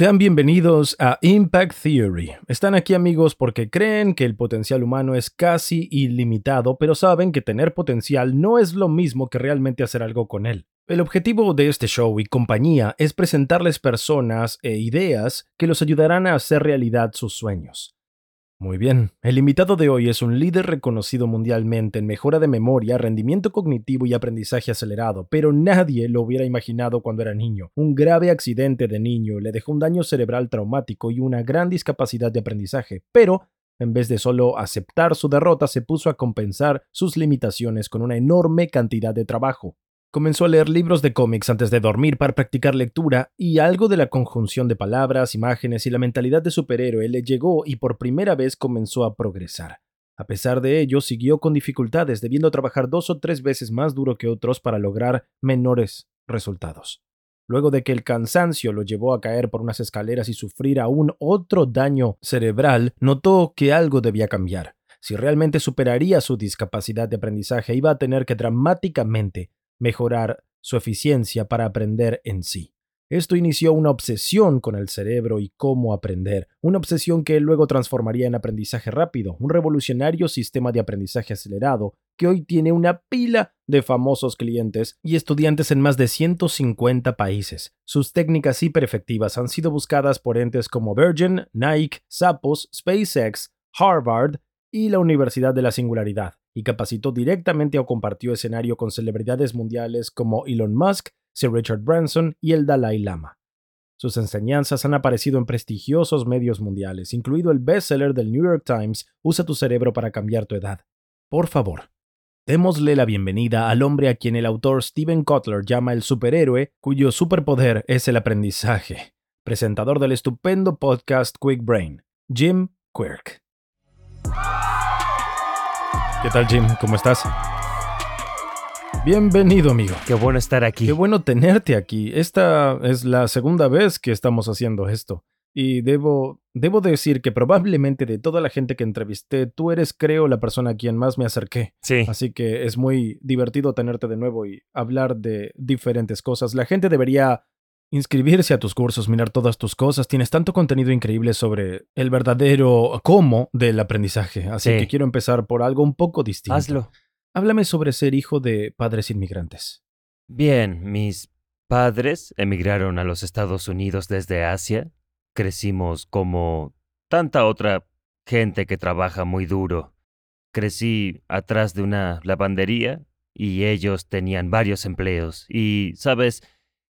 Sean bienvenidos a Impact Theory. Están aquí amigos porque creen que el potencial humano es casi ilimitado, pero saben que tener potencial no es lo mismo que realmente hacer algo con él. El objetivo de este show y compañía es presentarles personas e ideas que los ayudarán a hacer realidad sus sueños. Muy bien, el invitado de hoy es un líder reconocido mundialmente en mejora de memoria, rendimiento cognitivo y aprendizaje acelerado, pero nadie lo hubiera imaginado cuando era niño. Un grave accidente de niño le dejó un daño cerebral traumático y una gran discapacidad de aprendizaje, pero en vez de solo aceptar su derrota, se puso a compensar sus limitaciones con una enorme cantidad de trabajo. Comenzó a leer libros de cómics antes de dormir para practicar lectura y algo de la conjunción de palabras, imágenes y la mentalidad de superhéroe le llegó y por primera vez comenzó a progresar. A pesar de ello, siguió con dificultades, debiendo trabajar dos o tres veces más duro que otros para lograr menores resultados. Luego de que el cansancio lo llevó a caer por unas escaleras y sufrir aún otro daño cerebral, notó que algo debía cambiar. Si realmente superaría su discapacidad de aprendizaje, iba a tener que dramáticamente mejorar su eficiencia para aprender en sí. Esto inició una obsesión con el cerebro y cómo aprender, una obsesión que luego transformaría en aprendizaje rápido, un revolucionario sistema de aprendizaje acelerado que hoy tiene una pila de famosos clientes y estudiantes en más de 150 países. Sus técnicas hiperefectivas han sido buscadas por entes como Virgin, Nike, Zappos, SpaceX, Harvard y la Universidad de la Singularidad y capacitó directamente o compartió escenario con celebridades mundiales como Elon Musk, Sir Richard Branson y el Dalai Lama. Sus enseñanzas han aparecido en prestigiosos medios mundiales, incluido el bestseller del New York Times, Usa tu cerebro para cambiar tu edad. Por favor, démosle la bienvenida al hombre a quien el autor Steven Kotler llama el superhéroe, cuyo superpoder es el aprendizaje, presentador del estupendo podcast Quick Brain, Jim Quirk. ¿Qué tal, Jim? ¿Cómo estás? Bienvenido, amigo. Qué bueno estar aquí. Qué bueno tenerte aquí. Esta es la segunda vez que estamos haciendo esto. Y debo, debo decir que probablemente de toda la gente que entrevisté, tú eres, creo, la persona a quien más me acerqué. Sí. Así que es muy divertido tenerte de nuevo y hablar de diferentes cosas. La gente debería inscribirse a tus cursos, mirar todas tus cosas. Tienes tanto contenido increíble sobre el verdadero cómo del aprendizaje. Así Sí. que quiero empezar por algo un poco distinto. Hazlo. Háblame sobre ser hijo de padres inmigrantes. Bien, mis padres emigraron a los Estados Unidos desde Asia. Crecimos como tanta otra gente que trabaja muy duro. Crecí atrás de una lavandería y ellos tenían varios empleos. Y, sabes,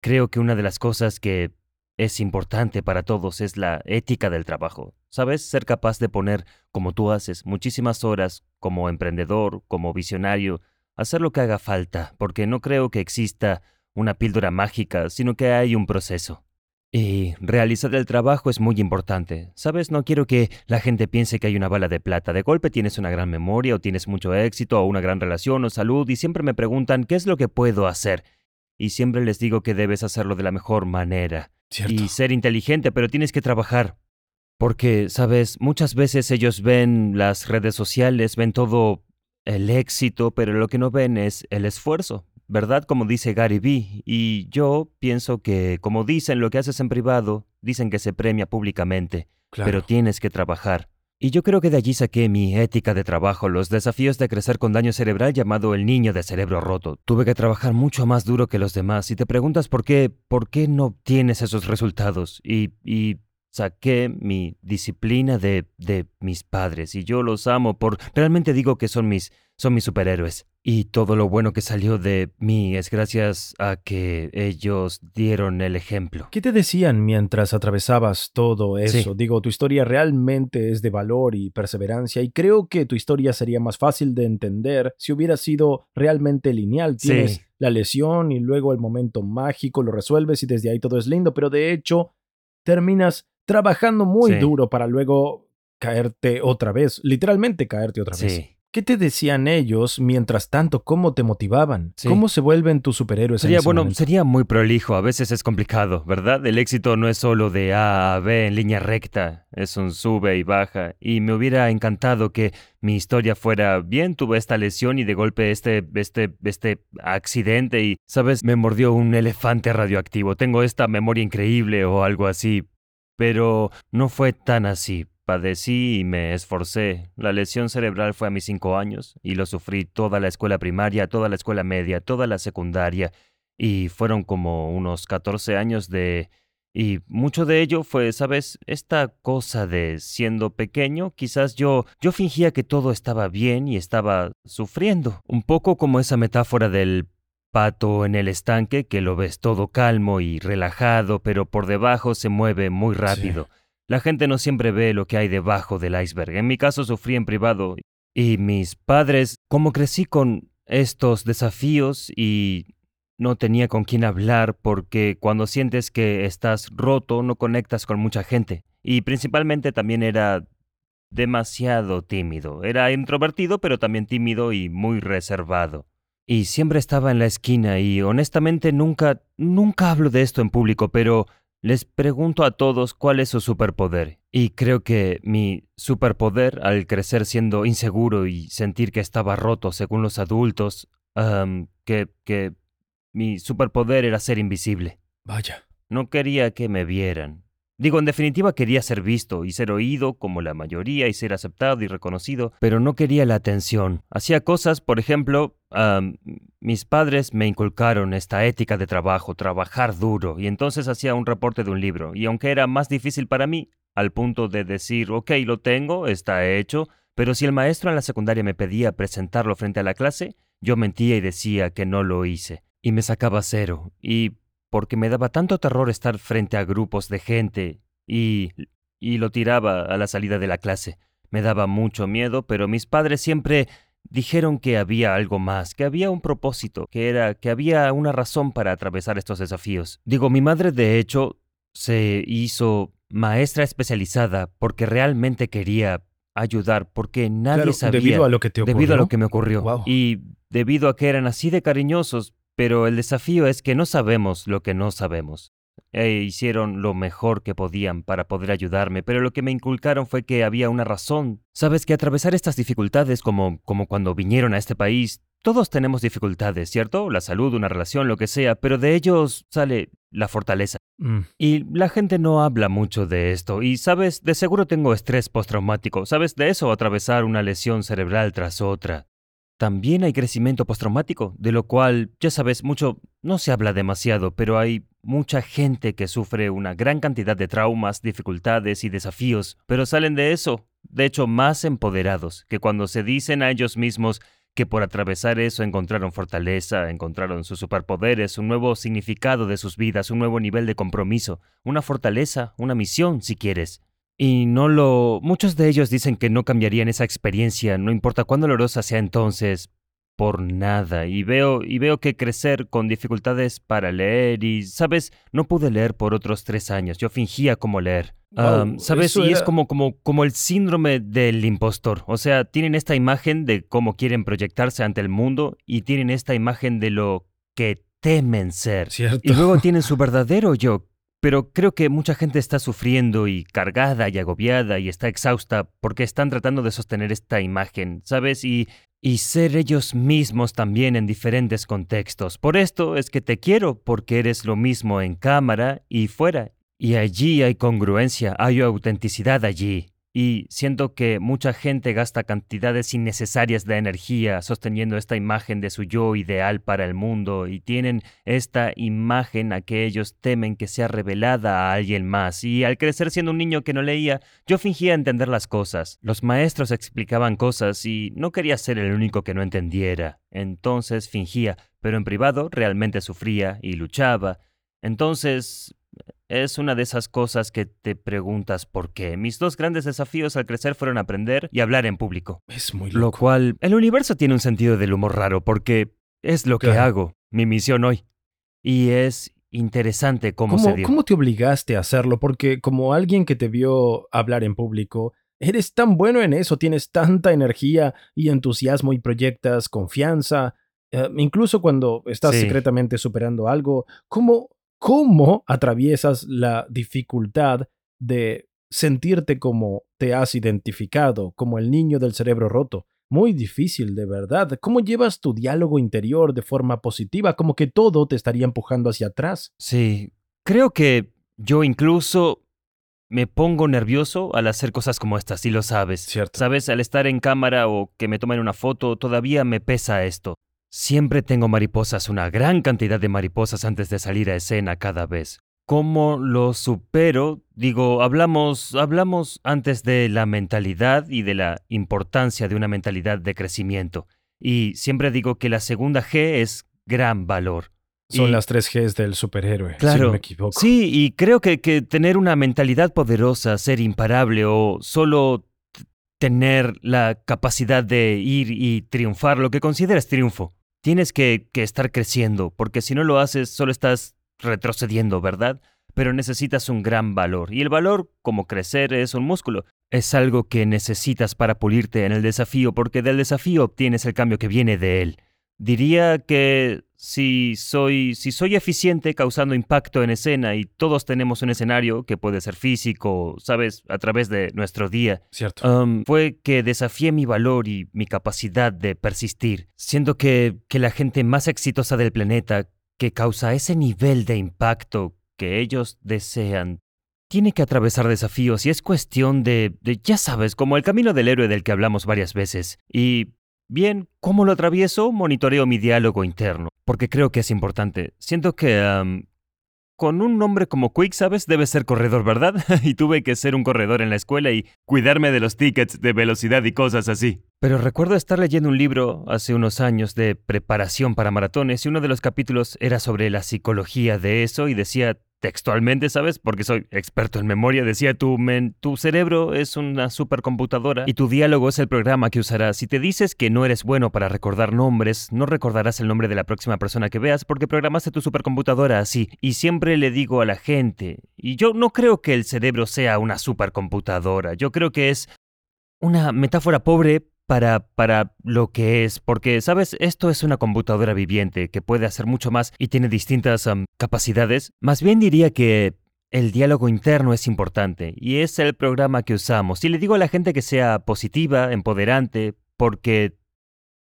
creo que una de las cosas que es importante para todos es la ética del trabajo. ¿Sabes? Ser capaz de poner, como tú haces, muchísimas horas como emprendedor, como visionario, hacer lo que haga falta, porque no creo que exista una píldora mágica, sino que hay un proceso. Y realizar el trabajo es muy importante. ¿Sabes? No quiero que la gente piense que hay una bala de plata. De golpe tienes una gran memoria o tienes mucho éxito o una gran relación o salud y siempre me preguntan qué es lo que puedo hacer. Y siempre les digo que debes hacerlo de la mejor manera ¿Cierto? y ser inteligente, pero tienes que trabajar. Porque, sabes, muchas veces ellos ven las redes sociales, ven todo el éxito, pero lo que no ven es el esfuerzo, ¿verdad? Como dice Gary Vee. Y yo pienso que, como dicen lo que haces en privado, dicen que se premia públicamente, Claro. pero tienes que trabajar. Y yo creo que de allí saqué mi ética de trabajo, los desafíos de crecer con daño cerebral llamado el niño de cerebro roto. Tuve que trabajar mucho más duro que los demás y te preguntas por qué, por qué no obtienes esos resultados. Y, y saqué mi disciplina de, de mis padres y yo los amo por, realmente digo que son mis, son mis superhéroes. Y todo lo bueno que salió de mí es gracias a que ellos dieron el ejemplo. ¿Qué te decían mientras atravesabas todo eso? Digo, tu historia realmente es de valor y perseverancia y creo que tu historia sería más fácil de entender si hubiera sido realmente lineal. Tienes la lesión y luego el momento mágico, lo resuelves y desde ahí todo es lindo, pero de hecho terminas trabajando muy duro para luego caerte otra vez, literalmente caerte otra vez. ¿Qué te decían ellos mientras tanto? ¿Cómo te motivaban? ¿Cómo se vuelven tus superhéroes? Sería, bueno, sería muy prolijo, a veces es complicado, ¿verdad? El éxito no es solo de A a B en línea recta, es un sube y baja. Y me hubiera encantado que mi historia fuera bien, tuve esta lesión y de golpe este, este, este accidente y, ¿sabes? Me mordió un elefante radioactivo, tengo esta memoria increíble o algo así. Pero no fue tan así. Padecí y me esforcé. La lesión cerebral fue a mis cinco años y lo sufrí toda la escuela primaria, toda la escuela media, toda la secundaria y fueron como unos 14 años de... Y mucho de ello fue, sabes, esta cosa de siendo pequeño, quizás yo yo fingía que todo estaba bien y estaba sufriendo, un poco como esa metáfora del pato en el estanque que lo ves todo calmo y relajado, pero por debajo se mueve muy rápido. La gente no siempre ve lo que hay debajo del iceberg. En mi caso sufrí en privado y mis padres, como crecí con estos desafíos y no tenía con quién hablar porque cuando sientes que estás roto no conectas con mucha gente. Y principalmente también era demasiado tímido. Era introvertido pero también tímido y muy reservado. Y siempre estaba en la esquina y honestamente nunca, nunca hablo de esto en público, pero les pregunto a todos cuál es su superpoder. Y creo que mi superpoder, al crecer siendo inseguro y sentir que estaba roto según los adultos, que, que mi superpoder era ser invisible. Vaya. No quería que me vieran. Digo, en definitiva quería ser visto y ser oído como la mayoría y ser aceptado y reconocido, pero no quería la atención. Hacía cosas, por ejemplo, mis padres me inculcaron esta ética de trabajo, trabajar duro, y entonces hacía un reporte de un libro, y aunque era más difícil para mí, al punto de decir, ok, lo tengo, está hecho, pero si el maestro en la secundaria me pedía presentarlo frente a la clase, yo mentía y decía que no lo hice, y me sacaba cero, y porque me daba tanto terror estar frente a grupos de gente y, y lo tiraba a la salida de la clase. Me daba mucho miedo, pero mis padres siempre dijeron que había algo más, que había un propósito, que era que había una razón para atravesar estos desafíos. Digo, mi madre de hecho se hizo maestra especializada porque realmente quería ayudar, porque nadie sabía debido a lo que te ocurrió. Debido a lo que me ocurrió. Y debido a que eran así de cariñosos, pero el desafío es que no sabemos lo que no sabemos. E hicieron lo mejor que podían para poder ayudarme, pero lo que me inculcaron fue que había una razón. Sabes que atravesar estas dificultades, como, como cuando vinieron a este país, todos tenemos dificultades, ¿cierto? La salud, una relación, lo que sea, pero de ellos sale la fortaleza. Mm. Y la gente no habla mucho de esto. Y, sabes, de seguro tengo estrés postraumático. ¿Sabes? De eso, atravesar una lesión cerebral tras otra. También hay crecimiento postraumático, de lo cual, ya sabes, mucho no se habla demasiado, pero hay mucha gente que sufre una gran cantidad de traumas, dificultades y desafíos, pero salen de eso, de hecho, más empoderados que cuando se dicen a ellos mismos que por atravesar eso encontraron fortaleza, encontraron sus superpoderes, un nuevo significado de sus vidas, un nuevo nivel de compromiso, una fortaleza, una misión, si quieres. Y no lo... Muchos de ellos dicen que no cambiarían esa experiencia, no importa cuán dolorosa sea entonces, por nada. Y veo, y veo que crecer con dificultades para leer y, ¿sabes? No pude leer por otros tres años. Yo fingía como leer. ¿Sabes? Y es como, como, como el síndrome del impostor. O sea, tienen esta imagen de cómo quieren proyectarse ante el mundo y tienen esta imagen de lo que temen ser. Y luego tienen su verdadero yo, pero creo que mucha gente está sufriendo y cargada y agobiada y está exhausta porque están tratando de sostener esta imagen, ¿sabes? Y, y ser ellos mismos también en diferentes contextos. Por esto es que te quiero, porque eres lo mismo en cámara y fuera. Y allí hay congruencia, hay autenticidad allí. Y siento que mucha gente gasta cantidades innecesarias de energía sosteniendo esta imagen de su yo ideal para el mundo y tienen esta imagen a que ellos temen que sea revelada a alguien más. Y al crecer siendo un niño que no leía, yo fingía entender las cosas. Los maestros explicaban cosas y no quería ser el único que no entendiera. Entonces fingía, pero en privado realmente sufría y luchaba. Entonces es una de esas cosas que te preguntas por qué. Mis dos grandes desafíos al crecer fueron aprender y hablar en público. Es muy Lo loco. cual, el universo tiene un sentido del humor raro porque es lo que hago, mi misión hoy. Y es interesante cómo, ¿Cómo, se dio. cómo te obligaste a hacerlo? Porque como alguien que te vio hablar en público, eres tan bueno en eso, tienes tanta energía y entusiasmo y proyectas confianza, eh, incluso cuando estás Sí. secretamente superando algo. ¿Cómo, ¿Cómo atraviesas la dificultad de sentirte como te has identificado, como el niño del cerebro roto? Muy difícil, de verdad. ¿Cómo llevas tu diálogo interior de forma positiva? Como que todo te estaría empujando hacia atrás. Sí, creo que yo incluso me pongo nervioso al hacer cosas como estas, y lo sabes. Cierto. Sabes, al estar en cámara o que me tomen una foto, todavía me pesa esto. Siempre tengo mariposas, una gran cantidad de mariposas antes de salir a escena cada vez. ¿Cómo lo supero? Digo, hablamos, hablamos antes de la mentalidad y de la importancia de una mentalidad de crecimiento. Y siempre digo que la segunda G es gran valor. Son Y- las tres Gs del superhéroe, si Claro. no me equivoco. Sí, y creo que, que tener una mentalidad poderosa, ser imparable o solo tener la capacidad de ir y triunfar, lo que consideras triunfo, tienes que, estar creciendo, porque si no lo haces, solo estás retrocediendo, ¿verdad? Pero necesitas un gran valor. Y el valor, como crecer, es un músculo. Es algo que necesitas para pulirte en el desafío, porque del desafío obtienes el cambio que viene de él. Diría que si soy, si soy eficiente causando impacto en escena y todos tenemos un escenario que puede ser físico, sabes, a través de nuestro día, Cierto. um, fue que desafié mi valor y mi capacidad de persistir. Siento que, que la gente más exitosa del planeta, que causa ese nivel de impacto que ellos desean, tiene que atravesar desafíos y es cuestión de, de, ya sabes, como el camino del héroe del que hablamos varias veces. Y Bien, ¿cómo lo atravieso? Monitoreo mi diálogo interno, porque creo que es importante. Siento que am, con un nombre como Quick, ¿sabes? Debe ser corredor, ¿verdad? y tuve que ser un corredor en la escuela y cuidarme de los tickets de velocidad y cosas así. Pero recuerdo estar leyendo un libro hace unos años de preparación para maratones y uno de los capítulos era sobre la psicología de eso y decía textualmente, ¿sabes? Porque soy experto en memoria, decía tu, men- tu cerebro es una supercomputadora y tu diálogo es el programa que usarás. Si te dices que no eres bueno para recordar nombres, no recordarás el nombre de la próxima persona que veas porque programaste tu supercomputadora así. Y siempre le digo a la gente, y yo no creo que el cerebro sea una supercomputadora, yo creo que es una metáfora pobre para, para lo que es, porque, sabes, esto es una computadora viviente que puede hacer mucho más y tiene distintas capacidades. Más bien diría que el diálogo interno es importante y es el programa que usamos. Y le digo a la gente que sea positiva, empoderante, porque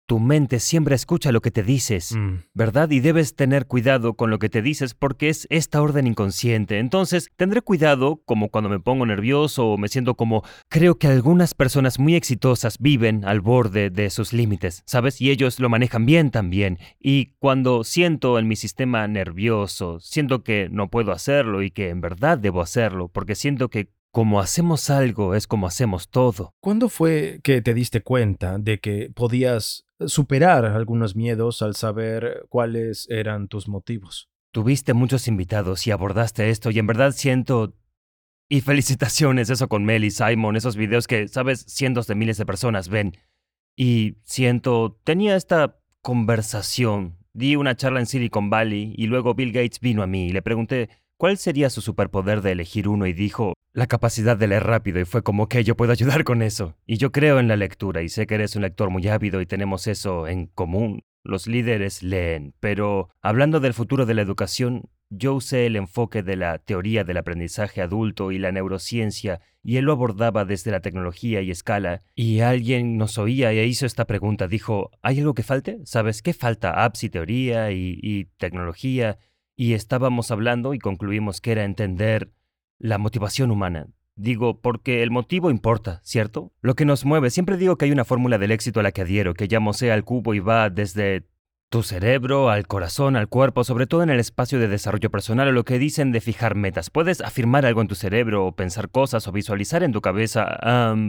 tu mente siempre escucha lo que te dices. Mm, ¿verdad? Y debes tener cuidado con lo que te dices porque es esta orden inconsciente. Entonces, tendré cuidado como cuando me pongo nervioso o me siento como... Creo que algunas personas muy exitosas viven al borde de sus límites, ¿sabes? Y ellos lo manejan bien también. Y cuando siento en mi sistema nervioso, siento que no puedo hacerlo y que en verdad debo hacerlo, porque siento que como hacemos algo es como hacemos todo. ¿Cuándo fue que te diste cuenta de que podías superar algunos miedos al saber cuáles eran tus motivos? Tuviste muchos invitados y abordaste esto y en verdad siento... Y felicitaciones eso con Mel y Simon, esos videos que, sabes, cientos de miles de personas ven. Y siento, tenía esta conversación, di una charla en Silicon Valley y luego Bill Gates vino a mí y le pregunté cuál sería su superpoder de elegir uno y dijo la capacidad de leer rápido y fue como que yo puedo ayudar con eso. Y yo creo en la lectura y sé que eres un lector muy ávido y tenemos eso en común. Los líderes leen, pero hablando del futuro de la educación, yo usé el enfoque de la teoría del aprendizaje adulto y la neurociencia, y él lo abordaba desde la tecnología y escala, y alguien nos oía e hizo esta pregunta, dijo, ¿hay algo que falte? ¿Sabes qué falta? Apps y teoría y, y tecnología, y estábamos hablando y concluimos que era entender la motivación humana. Digo, porque el motivo importa, ¿cierto? Lo que nos mueve, siempre digo que hay una fórmula del éxito a la que adhiero, que llamo sea al cubo y va desde tu cerebro, al corazón, al cuerpo, sobre todo en el espacio de desarrollo personal o lo que dicen de fijar metas. Puedes afirmar algo en tu cerebro o pensar cosas o visualizar en tu cabeza,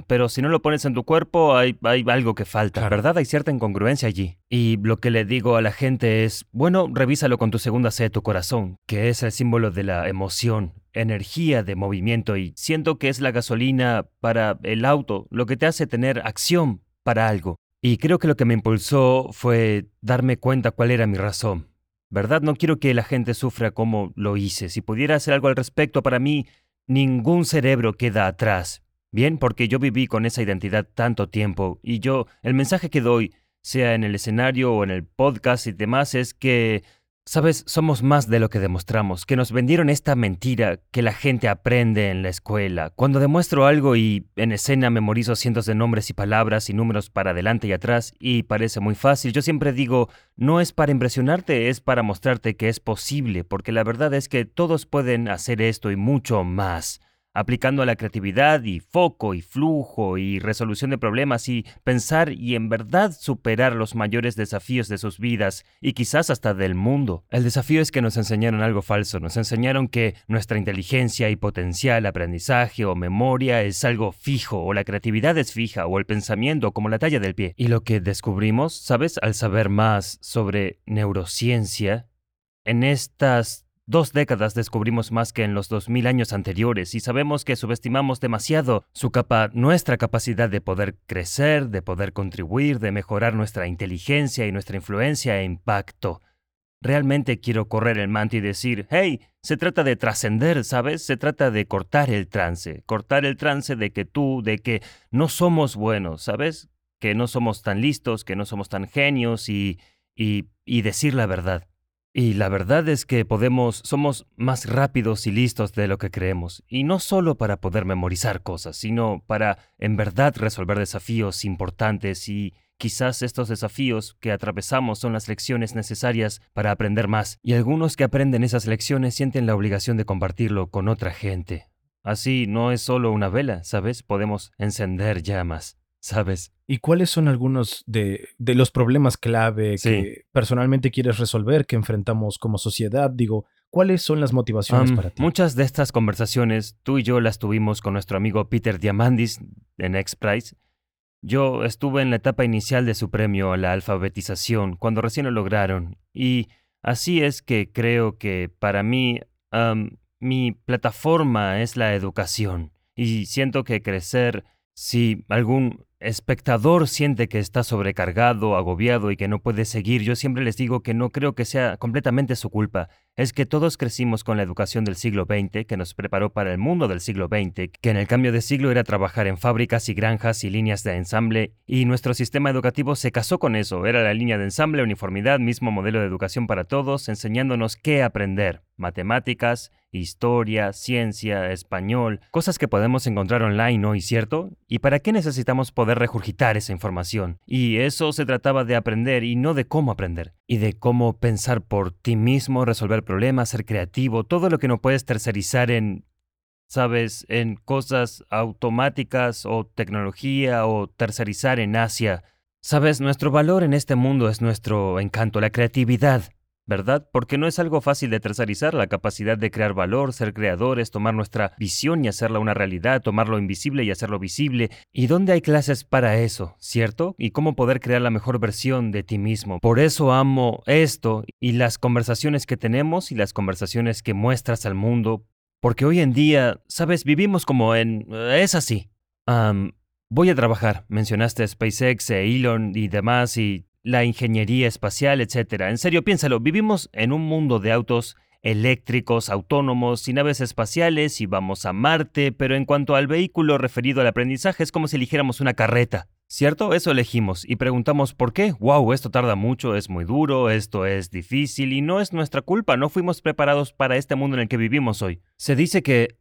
pero si no lo pones en tu cuerpo hay, hay algo que falta, ¿verdad? Hay cierta incongruencia allí. Y lo que le digo a la gente es, bueno, revísalo con tu segunda C, tu corazón, que es el símbolo de la emoción, energía de movimiento y siento que es la gasolina para el auto, lo que te hace tener acción para algo. Y creo que lo que me impulsó fue darme cuenta cuál era mi razón. ¿Verdad? No quiero que la gente sufra como lo hice. Si pudiera hacer algo al respecto, para mí, ningún cerebro queda atrás. Bien, porque yo viví con esa identidad tanto tiempo y yo, el mensaje que doy, sea en el escenario o en el podcast y demás, es que Sabes, somos más de lo que demostramos, que nos vendieron esta mentira que la gente aprende en la escuela. Cuando demuestro algo y en escena memorizo cientos de nombres y palabras y números para adelante y atrás y parece muy fácil, yo siempre digo, no es para impresionarte, es para mostrarte que es posible, porque la verdad es que todos pueden hacer esto y mucho más aplicando a la creatividad y foco y flujo y resolución de problemas y pensar y en verdad superar los mayores desafíos de sus vidas y quizás hasta del mundo. El desafío es que nos enseñaron algo falso, nos enseñaron que nuestra inteligencia y potencial, aprendizaje o memoria es algo fijo o la creatividad es fija o el pensamiento como la talla del pie. Y lo que descubrimos, ¿sabes? Al saber más sobre neurociencia, en estas dos décadas descubrimos más que en los dos mil años anteriores y sabemos que subestimamos demasiado nuestra capacidad de poder crecer, de poder contribuir, de mejorar nuestra inteligencia y nuestra influencia e impacto. Realmente quiero correr el manto y decir, hey, se trata de trascender, ¿sabes? Se trata de cortar el trance, cortar el trance de que tú, de que no somos buenos, ¿sabes? Que no somos tan listos, que no somos tan genios y, y, y decir la verdad. Y la verdad es que podemos, somos más rápidos y listos de lo que creemos, y no solo para poder memorizar cosas, sino para en verdad resolver desafíos importantes y quizás estos desafíos que atravesamos son las lecciones necesarias para aprender más, y algunos que aprenden esas lecciones sienten la obligación de compartirlo con otra gente. Así no es solo una vela, ¿sabes? Podemos encender llamas. ¿Sabes? ¿Y cuáles son algunos de, los problemas clave que personalmente quieres resolver, que enfrentamos como sociedad? Digo, ¿cuáles son las motivaciones para ti? Muchas de estas conversaciones tú y yo las tuvimos con nuestro amigo Peter Diamandis en X-Prize. Yo estuve en la etapa inicial de su premio a la alfabetización, cuando recién lo lograron, y así es que creo que para mí mi plataforma es la educación, y siento que crecer, si algún espectador siente que está sobrecargado, agobiado y que no puede seguir, yo siempre les digo que no creo que sea completamente su culpa. Es que todos crecimos con la educación del siglo XX, que nos preparó para el mundo del siglo XX, que en el cambio de siglo era trabajar en fábricas y granjas y líneas de ensamble, y nuestro sistema educativo se casó con eso. Era la línea de ensamble, uniformidad, mismo modelo de educación para todos, enseñándonos qué aprender. Matemáticas, historia, ciencia, español, cosas que podemos encontrar online hoy, ¿cierto? ¿Y para qué necesitamos poder regurgitar esa información? Y eso se trataba de aprender y no de cómo aprender, y de cómo pensar por ti mismo, resolver problemas, ser creativo, todo lo que no puedes tercerizar en, sabes, en cosas automáticas o tecnología o tercerizar en Asia. Sabes, nuestro valor en este mundo es nuestro encanto, la creatividad. ¿Verdad? Porque no es algo fácil de tercerizar la capacidad de crear valor, ser creadores, tomar nuestra visión y hacerla una realidad, tomar lo invisible y hacerlo visible. ¿Y dónde hay clases para eso, cierto? Y cómo poder crear la mejor versión de ti mismo. Por eso amo esto y las conversaciones que tenemos y las conversaciones que muestras al mundo. Porque hoy en día, sabes, vivimos como en... es así. voy a trabajar. Mencionaste SpaceX, e Elon y demás y la ingeniería espacial, etc. En serio, piénsalo, vivimos en un mundo de autos eléctricos, autónomos y naves espaciales y vamos a Marte, pero en cuanto al vehículo referido al aprendizaje es como si eligiéramos una carreta. ¿Cierto? Eso elegimos y preguntamos por qué. Wow, esto tarda mucho, es muy duro, esto es difícil y no es nuestra culpa, no fuimos preparados para este mundo en el que vivimos hoy. Se dice que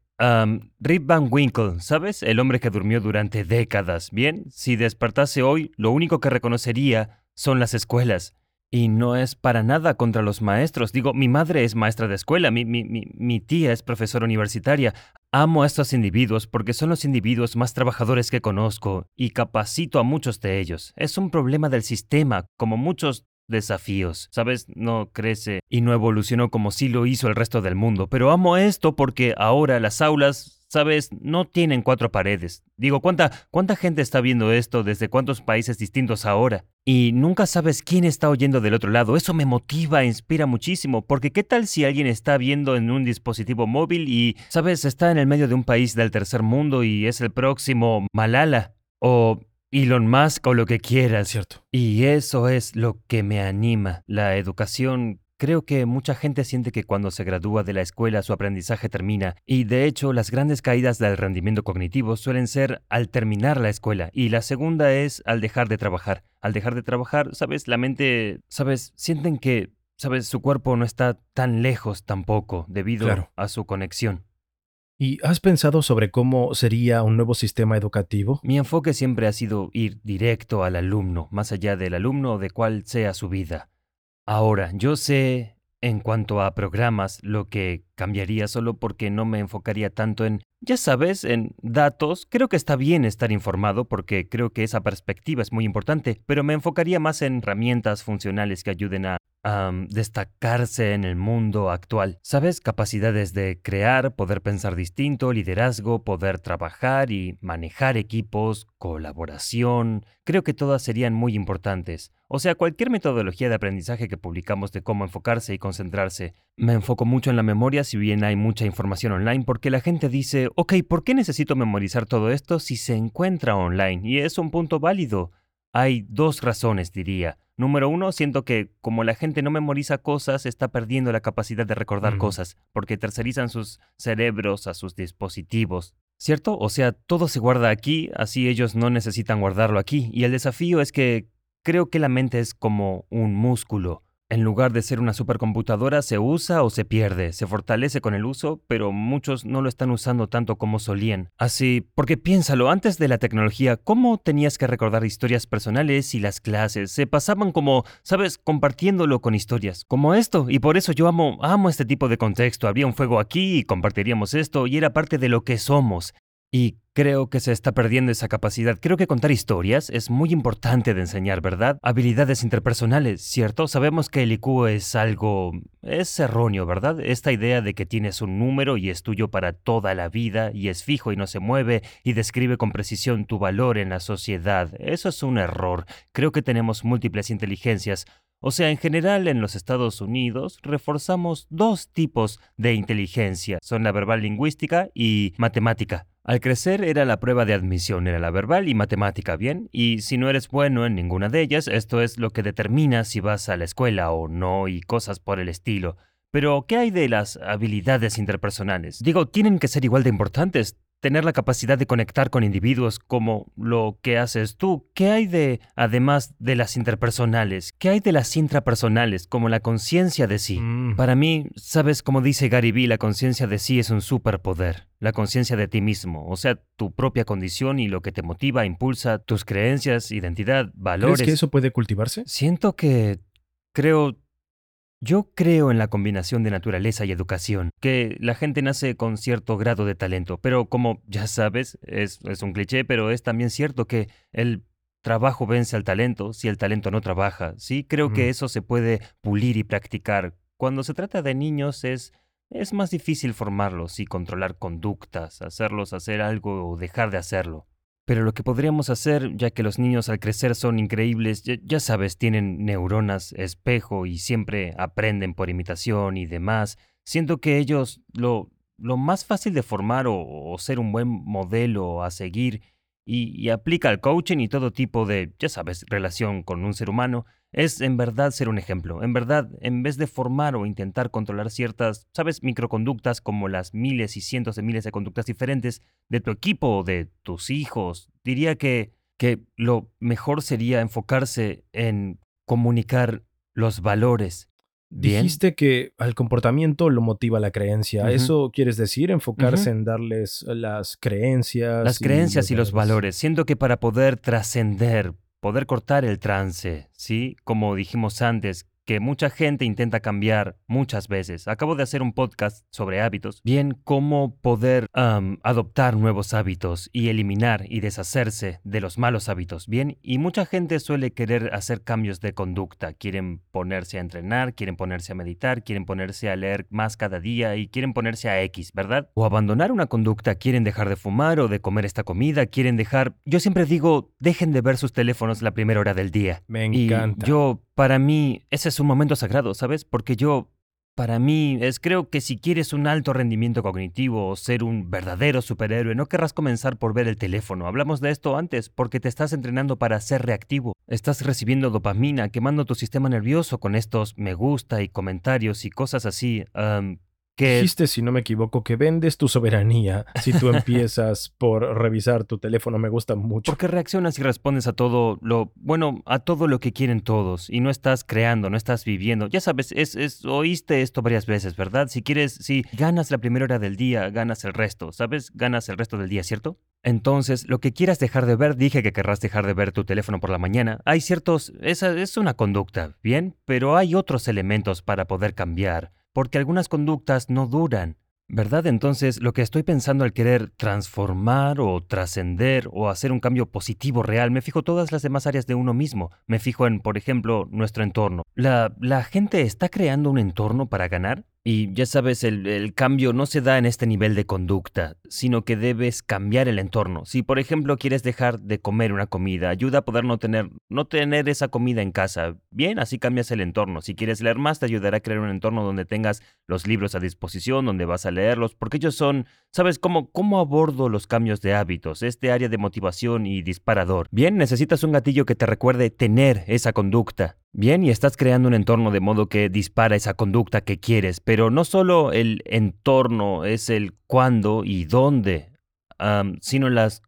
Rip Van Winkle, ¿sabes? El hombre que durmió durante décadas. Bien, si despertase hoy, lo único que reconocería son las escuelas. Y no es para nada contra los maestros. Digo, mi madre es maestra de escuela, mi, mi, mi, tía es profesora universitaria. Amo a estos individuos porque son los individuos más trabajadores que conozco y capacito a muchos de ellos. Es un problema del sistema, como muchos desafíos. Sabes, no crece y no evolucionó como sí lo hizo el resto del mundo, pero amo esto porque ahora las aulas sabes, no tienen cuatro paredes. Digo, ¿cuánta, ¿cuánta gente está viendo esto desde cuántos países distintos ahora? Y nunca sabes quién está oyendo del otro lado. Eso me motiva, inspira muchísimo, porque ¿qué tal si alguien está viendo en un dispositivo móvil y, sabes, está en el medio de un país del tercer mundo y es el próximo Malala? O Elon Musk o lo que quieras. Cierto. Y eso es lo que me anima. La educación Creo que mucha gente siente que cuando se gradúa de la escuela su aprendizaje termina, y de hecho las grandes caídas del rendimiento cognitivo suelen ser al terminar la escuela, y la segunda es al dejar de trabajar. Al dejar de trabajar, sabes, la mente, sabes, sienten que, sabes, su cuerpo no está tan lejos tampoco debido a su conexión. ¿Y has pensado sobre cómo sería un nuevo sistema educativo? Mi enfoque siempre ha sido ir directo al alumno, más allá del alumno o de cuál sea su vida. Ahora, yo sé en cuanto a programas lo que cambiaría solo porque no me enfocaría tanto en, ya sabes, en datos. Creo que está bien estar informado porque creo que esa perspectiva es muy importante, pero me enfocaría más en herramientas funcionales que ayuden a destacarse en el mundo actual. ¿Sabes? Capacidades de crear, poder pensar distinto, liderazgo, poder trabajar y manejar equipos, colaboración. Creo que todas serían muy importantes. O sea, cualquier metodología de aprendizaje que publicamos de cómo enfocarse y concentrarse. Me enfoco mucho en la memoria si bien hay mucha información online porque la gente dice, ok, ¿por qué necesito memorizar todo esto si se encuentra online? Y es un punto válido. Hay dos razones, diría. Número uno, siento que como la gente no memoriza cosas, está perdiendo la capacidad de recordar cosas, porque tercerizan sus cerebros a sus dispositivos. ¿Cierto? O sea, todo se guarda aquí, así ellos no necesitan guardarlo aquí. Y el desafío es que creo que la mente es como un músculo. En lugar de ser una supercomputadora, se usa o se pierde, se fortalece con el uso, pero muchos no lo están usando tanto como solían. Así, porque piénsalo, antes de la tecnología, ¿cómo tenías que recordar historias personales y las clases? Se pasaban como, sabes, compartiéndolo con historias, como esto, y por eso yo amo, amo este tipo de contexto. Habría un fuego aquí y compartiríamos esto, y era parte de lo que somos. Y creo que se está perdiendo esa capacidad. Creo que contar historias es muy importante de enseñar, ¿verdad? Habilidades interpersonales, ¿cierto? Sabemos que el IQ es algo... es erróneo, ¿verdad? Esta idea de que tienes un número y es tuyo para toda la vida y es fijo y no se mueve y describe con precisión tu valor en la sociedad. Eso es un error. Creo que tenemos múltiples inteligencias. O sea, en general en los Estados Unidos reforzamos dos tipos de inteligencia. Son la verbal lingüística y matemática. Al crecer era la prueba de admisión, era la verbal y matemática, ¿bien? Y si no eres bueno en ninguna de ellas, esto es lo que determina si vas a la escuela o no y cosas por el estilo. Pero, ¿qué hay de las habilidades interpersonales? Digo, tienen que ser igual de importantes tener la capacidad de conectar con individuos como lo que haces tú. ¿Qué hay de, además de las interpersonales? ¿Qué hay de las intrapersonales, como la conciencia de sí? Mm. Para mí, sabes, como dice Gary Vee, la conciencia de sí es un superpoder. La conciencia de ti mismo, o sea, tu propia condición y lo que te motiva, impulsa, tus creencias, identidad, valores. ¿Crees que eso puede cultivarse? Siento que creo yo creo en la combinación de naturaleza y educación, que la gente nace con cierto grado de talento, pero como ya sabes, es, un cliché, pero es también cierto que el trabajo vence al talento si el talento no trabaja. Sí, creo que eso se puede pulir y practicar. Cuando se trata de niños es, es más difícil formarlos y controlar conductas, hacerlos hacer algo o dejar de hacerlo. Pero lo que podríamos hacer, ya que los niños al crecer son increíbles, ya, sabes, tienen neuronas, espejo y siempre aprenden por imitación y demás, siento que ellos lo, lo más fácil de formar o ser un buen modelo a seguir y, aplica al coaching y todo tipo de, ya sabes, relación con un ser humano, es en verdad ser un ejemplo. En verdad, en vez de formar o intentar controlar ciertas, sabes, microconductas como las miles y cientos de miles de conductas diferentes de tu equipo o de tus hijos, diría que, que lo mejor sería enfocarse en comunicar los valores Dijiste que al comportamiento lo motiva la creencia. ¿Eso quieres decir? Enfocarse en darles las creencias. Las creencias y los valores. Siento que para poder trascender, poder cortar el trance, ¿sí? Como dijimos antes, que mucha gente intenta cambiar muchas veces. Acabo de hacer un podcast sobre hábitos. Bien, cómo poder adoptar nuevos hábitos y eliminar y deshacerse de los malos hábitos. Bien, y mucha gente suele querer hacer cambios de conducta. Quieren ponerse a entrenar, quieren ponerse a meditar, quieren ponerse a leer más cada día y quieren ponerse a X, ¿verdad? O abandonar una conducta, quieren dejar de fumar o de comer esta comida, quieren dejar... Yo siempre digo, dejen de ver sus teléfonos la primera hora del día. Me encanta. Y yo, para mí, ese es un momento sagrado, ¿sabes? Porque yo, para mí, es creo que si quieres un alto rendimiento cognitivo o ser un verdadero superhéroe, no querrás comenzar por ver el teléfono. Hablamos de esto antes, porque te estás entrenando para ser reactivo. Estás recibiendo dopamina, quemando tu sistema nervioso con estos me gusta y comentarios y cosas así. Dijiste, si no me equivoco, que vendes tu soberanía si tú empiezas por revisar tu teléfono. Me gusta mucho. Porque reaccionas y respondes a todo lo, bueno, a todo lo que quieren todos. Y no estás creando, no estás viviendo. Ya sabes, es, es, oíste esto varias veces, ¿verdad? Si quieres, si ganas la primera hora del día, ganas el resto. ¿Sabes? Ganas el resto del día, ¿cierto? Entonces, lo que quieras dejar de ver, dije que querrás dejar de ver tu teléfono por la mañana. Hay ciertos, esa es una conducta, ¿bien? Pero hay otros elementos para poder cambiar porque algunas conductas no duran. ¿Verdad? Entonces, lo que estoy pensando al querer transformar o trascender o hacer un cambio positivo real, me fijo todas las demás áreas de uno mismo. Me fijo en, por ejemplo, nuestro entorno. ¿La, la gente está creando un entorno para ganar? Y ya sabes, el, cambio no se da en este nivel de conducta, sino que debes cambiar el entorno. Si, por ejemplo, quieres dejar de comer una comida, ayuda a poder no tener, no tener esa comida en casa. Bien, así cambias el entorno. Si quieres leer más, te ayudará a crear un entorno donde tengas los libros a disposición, donde vas a leerlos, porque ellos son, ¿sabes cómo, cómo abordo los cambios de hábitos? Este área de motivación y disparador. Bien, necesitas un gatillo que te recuerde tener esa conducta. Bien, y estás creando un entorno de modo que dispara esa conducta que quieres, pero no solo el entorno es el cuándo y dónde, sino las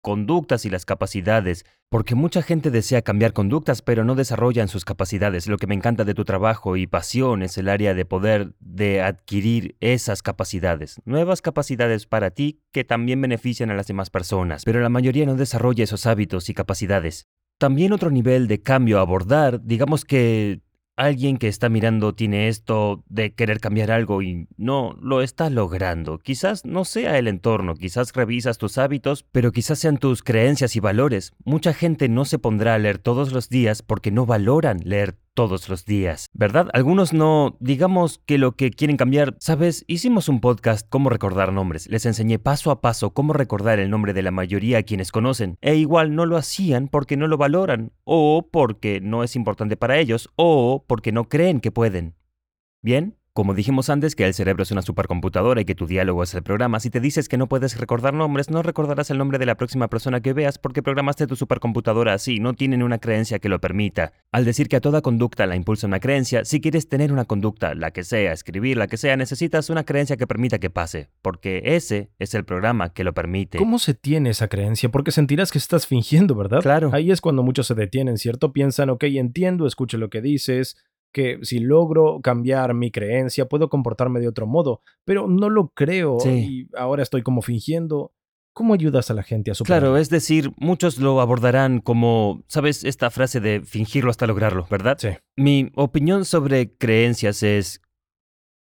conductas y las capacidades, porque mucha gente desea cambiar conductas, pero no desarrollan sus capacidades. Lo que me encanta de tu trabajo y pasión es el área de poder de adquirir esas capacidades, nuevas capacidades para ti que también benefician a las demás personas, pero la mayoría no desarrolla esos hábitos y capacidades. También otro nivel de cambio a abordar, digamos que alguien que está mirando tiene esto de querer cambiar algo y no lo está logrando. Quizás no sea el entorno, quizás revisas tus hábitos, pero quizás sean tus creencias y valores. Mucha gente no se pondrá a leer todos los días porque no valoran leer todos los días, ¿verdad? Algunos no, digamos que lo que quieren cambiar, sabes, hicimos un podcast cómo recordar nombres, les enseñé paso a paso cómo recordar el nombre de la mayoría a quienes conocen, e igual no lo hacían porque no lo valoran, o porque no es importante para ellos, o porque no creen que pueden. ¿Bien? Como dijimos antes que el cerebro es una supercomputadora y que tu diálogo es el programa, si te dices que no puedes recordar nombres, no recordarás el nombre de la próxima persona que veas porque programaste tu supercomputadora así, no tienen una creencia que lo permita. Al decir que a toda conducta la impulsa una creencia, si quieres tener una conducta, la que sea, escribir, la que sea, necesitas una creencia que permita que pase, porque ese es el programa que lo permite. ¿Cómo se tiene esa creencia? Porque sentirás que estás fingiendo, ¿verdad? Claro. Ahí es cuando muchos se detienen, ¿cierto? Piensan, ok, entiendo, escucho lo que dices, que si logro cambiar mi creencia puedo comportarme de otro modo, pero no lo creo y ahora estoy como fingiendo. ¿Cómo ayudas a la gente a superar? Claro, es decir, muchos lo abordarán como, ¿sabes? Esta frase de fingirlo hasta lograrlo, ¿verdad? Sí. Mi opinión sobre creencias es,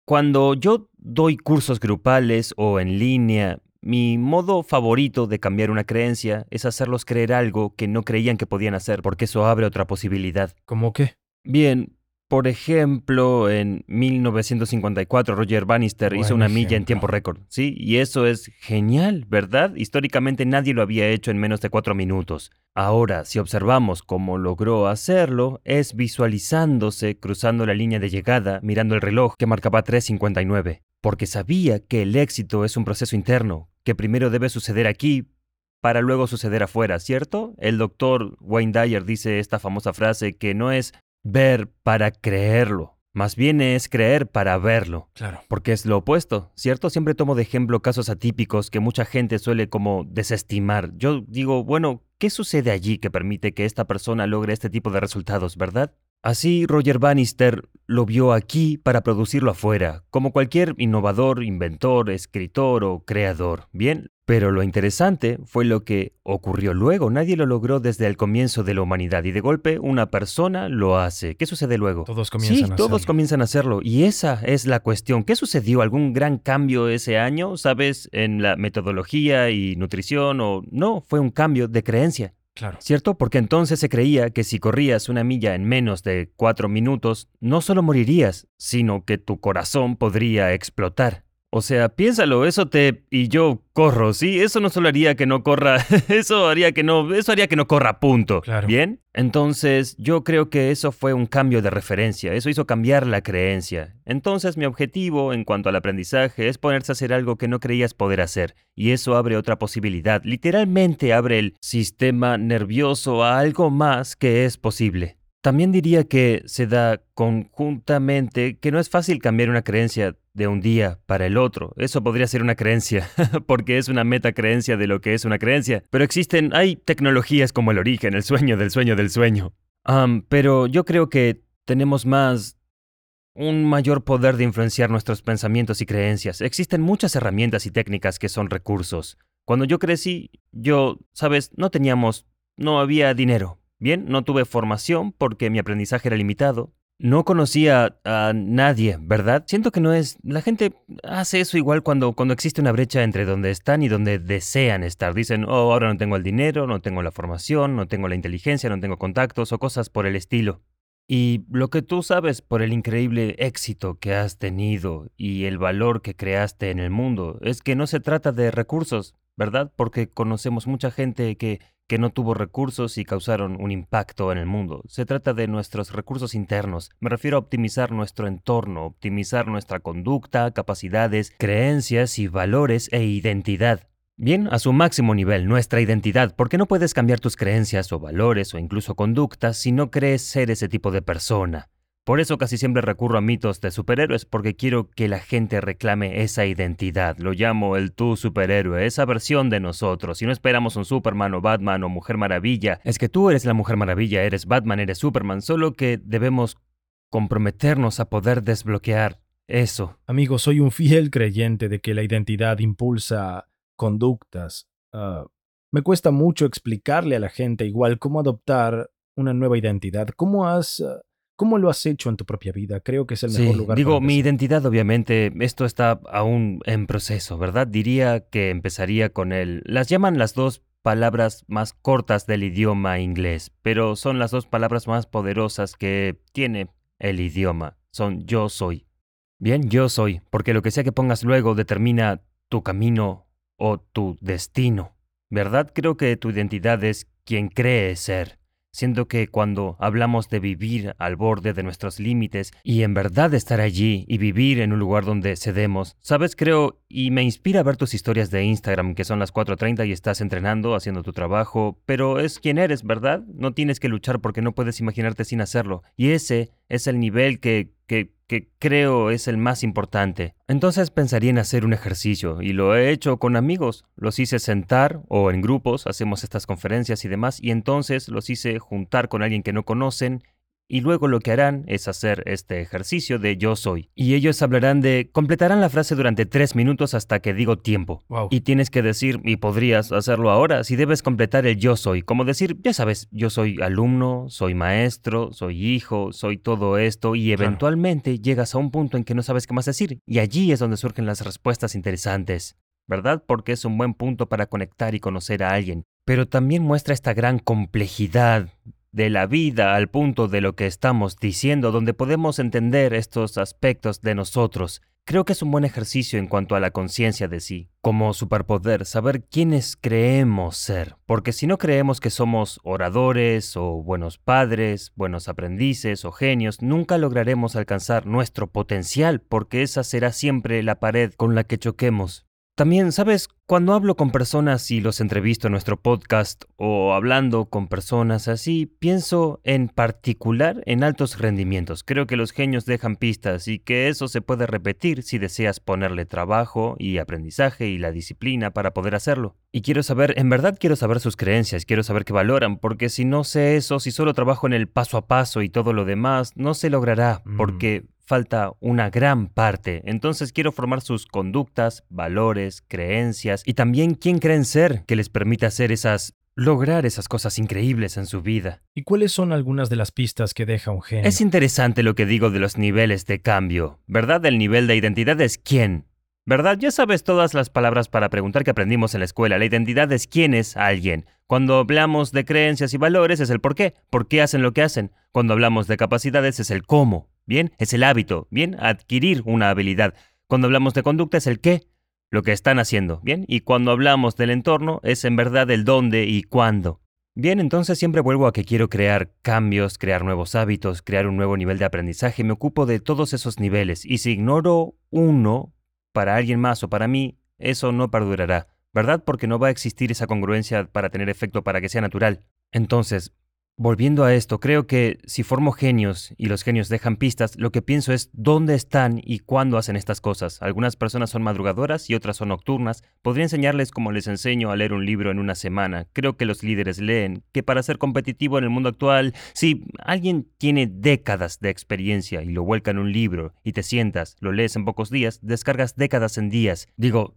cuando yo doy cursos grupales o en línea, mi modo favorito de cambiar una creencia es hacerlos creer algo que no creían que podían hacer, porque eso abre otra posibilidad. ¿Cómo qué? Bien, por ejemplo, en 1954 Roger Bannister hizo una milla en tiempo récord, ¿sí? Y eso es genial, ¿verdad? Históricamente nadie lo había hecho en menos de cuatro minutos. Ahora, si observamos cómo logró hacerlo, es visualizándose cruzando la línea de llegada, mirando el reloj que marcaba 3.59, porque sabía que el éxito es un proceso interno, que primero debe suceder aquí para luego suceder afuera, ¿cierto? El doctor Wayne Dyer dice esta famosa frase que no es ver para creerlo. Más bien es creer para verlo. Claro. Porque es lo opuesto, ¿cierto? Siempre tomo de ejemplo casos atípicos que mucha gente suele como desestimar. Yo digo, bueno, ¿qué sucede allí que permite que esta persona logre este tipo de resultados, verdad? Así Roger Bannister lo vio aquí para producirlo afuera, como cualquier innovador, inventor, escritor o creador. Bien, pero lo interesante fue lo que ocurrió luego. Nadie lo logró desde el comienzo de la humanidad y de golpe una persona lo hace. ¿Qué sucede luego? Todos comienzan sí, a todos hacerlo. comienzan a hacerlo. Y esa es la cuestión. ¿Qué sucedió? ¿Algún gran cambio ese año? ¿Sabes? En la metodología y nutrición o no, fue un cambio de creencia. Claro. ¿Cierto? Porque entonces se creía que si corrías una milla en menos de cuatro minutos, no solo morirías, sino que tu corazón podría explotar. O sea, piénsalo, eso te... y yo corro, ¿sí? Eso no solo haría que no corra, eso haría que no, eso haría que no corra punto. Claro. ¿Bien? Entonces, yo creo que eso fue un cambio de referencia, eso hizo cambiar la creencia. Entonces, mi objetivo en cuanto al aprendizaje es ponerse a hacer algo que no creías poder hacer, y eso abre otra posibilidad, literalmente abre el sistema nervioso a algo más que es posible. También diría que se da conjuntamente que no es fácil cambiar una creencia de un día para el otro. Eso podría ser una creencia, porque es una metacreencia de lo que es una creencia. Pero existen, hay tecnologías como el origen, el sueño del sueño del sueño. Am, pero yo creo que tenemos más un mayor poder de influenciar nuestros pensamientos y creencias. Existen muchas herramientas y técnicas que son recursos. Cuando yo crecí, yo, sabes, no teníamos, no había dinero. Bien, no tuve formación porque mi aprendizaje era limitado. No conocía a nadie, ¿verdad? Siento que no es... La gente hace eso igual cuando, cuando existe una brecha entre donde están y donde desean estar. Dicen, oh, ahora no tengo el dinero, no tengo la formación, no tengo la inteligencia, no tengo contactos o cosas por el estilo. Y lo que tú sabes por el increíble éxito que has tenido y el valor que creaste en el mundo es que no se trata de recursos, ¿verdad? Porque conocemos mucha gente que, que no tuvo recursos y causaron un impacto en el mundo. Se trata de nuestros recursos internos. Me refiero a optimizar nuestro entorno, optimizar nuestra conducta, capacidades, creencias y valores e identidad. Bien, a su máximo nivel, nuestra identidad, porque no puedes cambiar tus creencias o valores o incluso conductas si no crees ser ese tipo de persona. Por eso casi siempre recurro a mitos de superhéroes, porque quiero que la gente reclame esa identidad. Lo llamo el tú superhéroe, esa versión de nosotros. Si no esperamos un Superman o Batman o Mujer Maravilla, es que tú eres la Mujer Maravilla, eres Batman, eres Superman, solo que debemos comprometernos a poder desbloquear eso. Amigo, soy un fiel creyente de que la identidad impulsa conductas. Ah, me cuesta mucho explicarle a la gente igual cómo adoptar una nueva identidad. ¿Cómo has... ah, ¿Cómo lo has hecho en tu propia vida? Creo que es el mejor Sí, lugar. digo, para mi identidad obviamente, esto está aún en proceso, ¿verdad? Diría que empezaría con el... Las llaman las dos palabras más cortas del idioma inglés, pero son las dos palabras más poderosas que tiene el idioma. Son yo soy. Bien, yo soy, porque lo que sea que pongas luego determina tu camino o tu destino. ¿Verdad? Creo que tu identidad es quien cree ser. Siento que cuando hablamos de vivir al borde de nuestros límites y en verdad estar allí y vivir en un lugar donde cedemos, sabes, creo, y me inspira ver tus historias de Instagram que son las 4.30 y estás entrenando, haciendo tu trabajo, pero es quien eres, ¿verdad? No tienes que luchar porque no puedes imaginarte sin hacerlo. Y ese es el nivel que, que, que creo es el más importante. Entonces pensaría en hacer un ejercicio y lo he hecho con amigos. Los hice sentar o en grupos, hacemos estas conferencias y demás, y entonces los hice juntar con alguien que no conocen y luego lo que harán es hacer este ejercicio de yo soy. Y ellos hablarán de, completarán la frase durante tres minutos hasta que digo tiempo. Wow. Y tienes que decir, y podrías hacerlo ahora, si debes completar el yo soy, como decir, ya sabes, yo soy alumno, soy maestro, soy hijo, soy todo esto, y Claro. eventualmente llegas a un punto en que no sabes qué más decir, y allí es donde surgen las respuestas interesantes, ¿verdad? Porque es un buen punto para conectar y conocer a alguien, pero también muestra esta gran complejidad de la vida al punto de lo que estamos diciendo, donde podemos entender estos aspectos de nosotros. Creo que es un buen ejercicio en cuanto a la conciencia de sí, como superpoder, saber quiénes creemos ser, porque si no creemos que somos oradores o buenos padres, buenos aprendices o genios, nunca lograremos alcanzar nuestro potencial, porque esa será siempre la pared con la que choquemos. También, ¿sabes? Cuando hablo con personas y los entrevisto en nuestro podcast o hablando con personas así, pienso en particular en altos rendimientos. Creo que los genios dejan pistas y que eso se puede repetir si deseas ponerle trabajo y aprendizaje y la disciplina para poder hacerlo. Y quiero saber, en verdad quiero saber sus creencias, quiero saber qué valoran, porque si no sé eso, si solo trabajo en el paso a paso y todo lo demás, no se logrará, Mm. porque falta una gran parte. Entonces quiero formar sus conductas, valores, creencias y también quién creen ser que les permita hacer esas lograr esas cosas increíbles en su vida. ¿Y cuáles son algunas de las pistas que deja un genio? Es interesante lo que digo de los niveles de cambio, ¿verdad? El nivel de identidad es quién. ¿Verdad? Ya sabes todas las palabras para preguntar que aprendimos en la escuela. La identidad es quién es alguien. Cuando hablamos de creencias y valores es el por qué. ¿Por qué hacen lo que hacen? Cuando hablamos de capacidades es el cómo. Bien, es el hábito. Bien, adquirir una habilidad. Cuando hablamos de conducta es el qué. Lo que están haciendo. Bien, y cuando hablamos del entorno es en verdad el dónde y cuándo. Bien, entonces siempre vuelvo a que quiero crear cambios, crear nuevos hábitos, crear un nuevo nivel de aprendizaje. Me ocupo de todos esos niveles. Y si ignoro uno, para alguien más o para mí, eso no perdurará, ¿verdad? Porque no va a existir esa congruencia para tener efecto para que sea natural. Entonces, volviendo a esto, creo que si formo genios y los genios dejan pistas, lo que pienso es dónde están y cuándo hacen estas cosas. Algunas personas son madrugadoras y otras son nocturnas. Podría enseñarles como les enseño a leer un libro en una semana. Creo que los líderes leen, que para ser competitivo en el mundo actual, si alguien tiene décadas de experiencia y lo vuelca en un libro y te sientas, lo lees en pocos días, descargas décadas en días. Digo,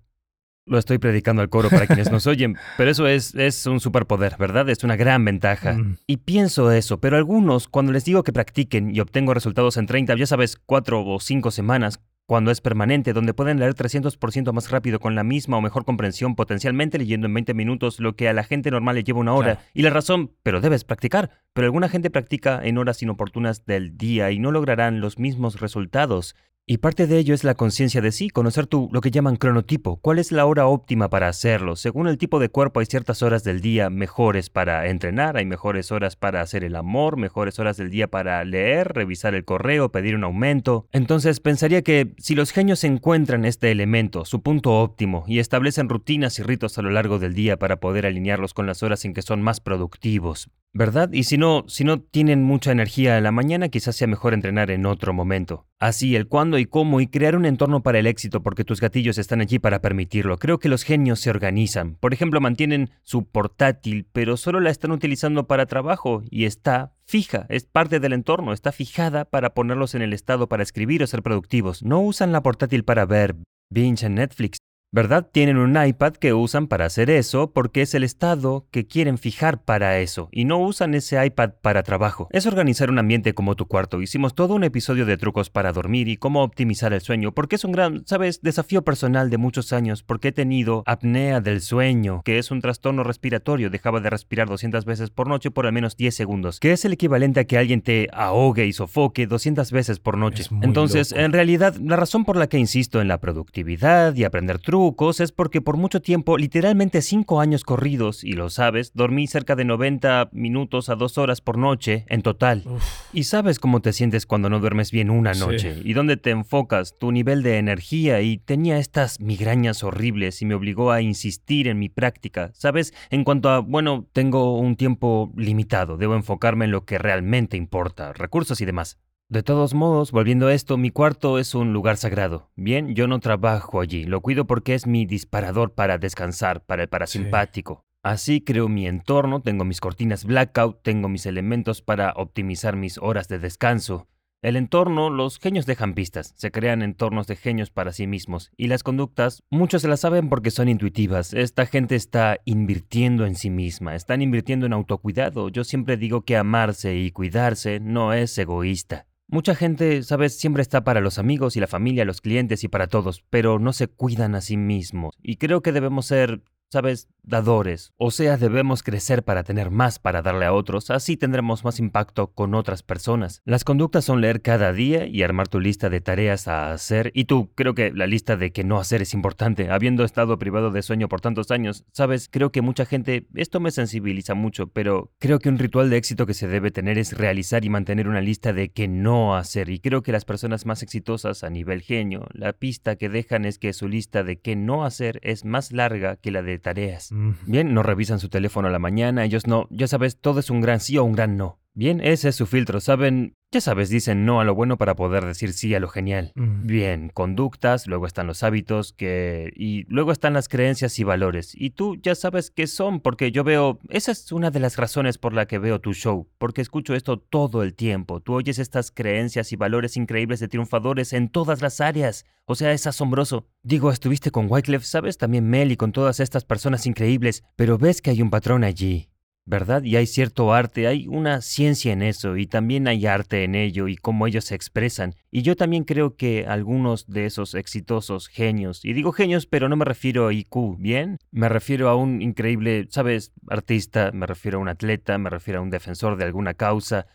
lo estoy predicando al coro para quienes nos oyen, pero eso es, es un superpoder, ¿verdad? Es una gran ventaja. Mm. Y pienso eso, pero algunos, cuando les digo que practiquen y obtengo resultados en 30, ya sabes, 4 o 5 semanas, cuando es permanente, donde pueden leer 300% más rápido con la misma o mejor comprensión, potencialmente leyendo en 20 minutos lo que a la gente normal le lleva una hora. Claro. Y la razón, pero debes practicar. Pero alguna gente practica en horas inoportunas del día y no lograrán los mismos resultados. Y parte de ello es la conciencia de sí, conocer tu lo que llaman cronotipo, cuál es la hora óptima para hacerlo. Según el tipo de cuerpo hay ciertas horas del día mejores para entrenar, hay mejores horas para hacer el amor, mejores horas del día para leer, revisar el correo, pedir un aumento. Entonces pensaría que si los genios encuentran este elemento, su punto óptimo, y establecen rutinas y ritos a lo largo del día para poder alinearlos con las horas en que son más productivos, ¿verdad? Y si no, si no tienen mucha energía en la mañana, quizás sea mejor entrenar en otro momento. Así, el cuándo y cómo y crear un entorno para el éxito porque tus gatillos están allí para permitirlo. Creo que los genios se organizan. Por ejemplo, mantienen su portátil, pero solo la están utilizando para trabajo y está fija, es parte del entorno, está fijada para ponerlos en el estado para escribir o ser productivos. No usan la portátil para ver binge en Netflix. ¿Verdad? Tienen un iPad que usan para hacer eso porque es el estado que quieren fijar para eso y no usan ese iPad para trabajo. Es organizar un ambiente como tu cuarto. Hicimos todo un episodio de trucos para dormir y cómo optimizar el sueño porque es un gran, sabes, desafío personal de muchos años porque he tenido apnea del sueño, que es un trastorno respiratorio. Dejaba de respirar 200 veces por noche por al menos 10 segundos, que es el equivalente a que alguien te ahogue y sofoque 200 veces por noche. Entonces, loco. en realidad, la razón por la que insisto en la productividad y aprender trucos es porque por mucho tiempo, literalmente 5 años corridos, y lo sabes, dormí cerca de 90 minutos a 2 horas por noche en total. Uf, Y sabes cómo te sientes cuando no duermes bien una Sí. noche y dónde te enfocas, tu nivel de energía y tenía estas migrañas horribles y me obligó a insistir en mi práctica. Sabes, en cuanto a, bueno, tengo un tiempo limitado, debo enfocarme en lo que realmente importa, recursos y demás. De todos modos, volviendo a esto, mi cuarto es un lugar sagrado. Bien, yo no trabajo allí, lo cuido porque es mi disparador para descansar, para el parasimpático. Así creo mi entorno, tengo mis cortinas blackout, tengo mis elementos para optimizar mis horas de descanso. El entorno, los genios dejan pistas, se crean entornos de genios para sí mismos, y las conductas, muchos se las saben porque son intuitivas. Esta gente está invirtiendo en sí misma, están invirtiendo en autocuidado. Yo siempre digo que amarse y cuidarse no es egoísta. Mucha gente, sabes, siempre está para los amigos y la familia, los clientes y para todos, pero no se cuidan a sí mismos. Y creo que debemos ser sabes, dadores. O sea, debemos crecer para tener más para darle a otros, así tendremos más impacto con otras personas. Las conductas son leer cada día y armar tu lista de tareas a hacer. Y tú, creo que la lista de que no hacer es importante. Habiendo estado privado de sueño por tantos años, sabes, creo que mucha gente, esto me sensibiliza mucho, pero creo que un ritual de éxito que se debe tener es realizar y mantener una lista de que no hacer. Y creo que las personas más exitosas a nivel genio, la pista que dejan es que su lista de qué no hacer es más larga que la de tareas. Bien, no revisan su teléfono a la mañana, ellos no, ya sabes, todo es un gran sí o un gran no. Bien, ese es su filtro, ¿saben? Ya sabes, dicen no a lo bueno para poder decir sí a lo genial. Bien, conductas, luego están los hábitos, que y luego están las creencias y valores. Y tú ya sabes qué son, porque yo veo, esa es una de las razones por la que veo tu show, porque escucho esto todo el tiempo. Tú oyes estas creencias y valores increíbles de triunfadores en todas las áreas. O sea, es asombroso. Digo, estuviste con Wycliffe, sabes, también Mel y con todas estas personas increíbles, pero ves que hay un patrón allí. ¿Verdad? Y hay cierto arte, hay una ciencia en eso y también hay arte en ello y cómo ellos se expresan. Y yo también creo que algunos de esos exitosos genios, y digo genios, pero no me refiero a IQ, ¿bien? Me refiero a un increíble, ¿sabes? Artista, me refiero a un atleta, me refiero a un defensor de alguna causa,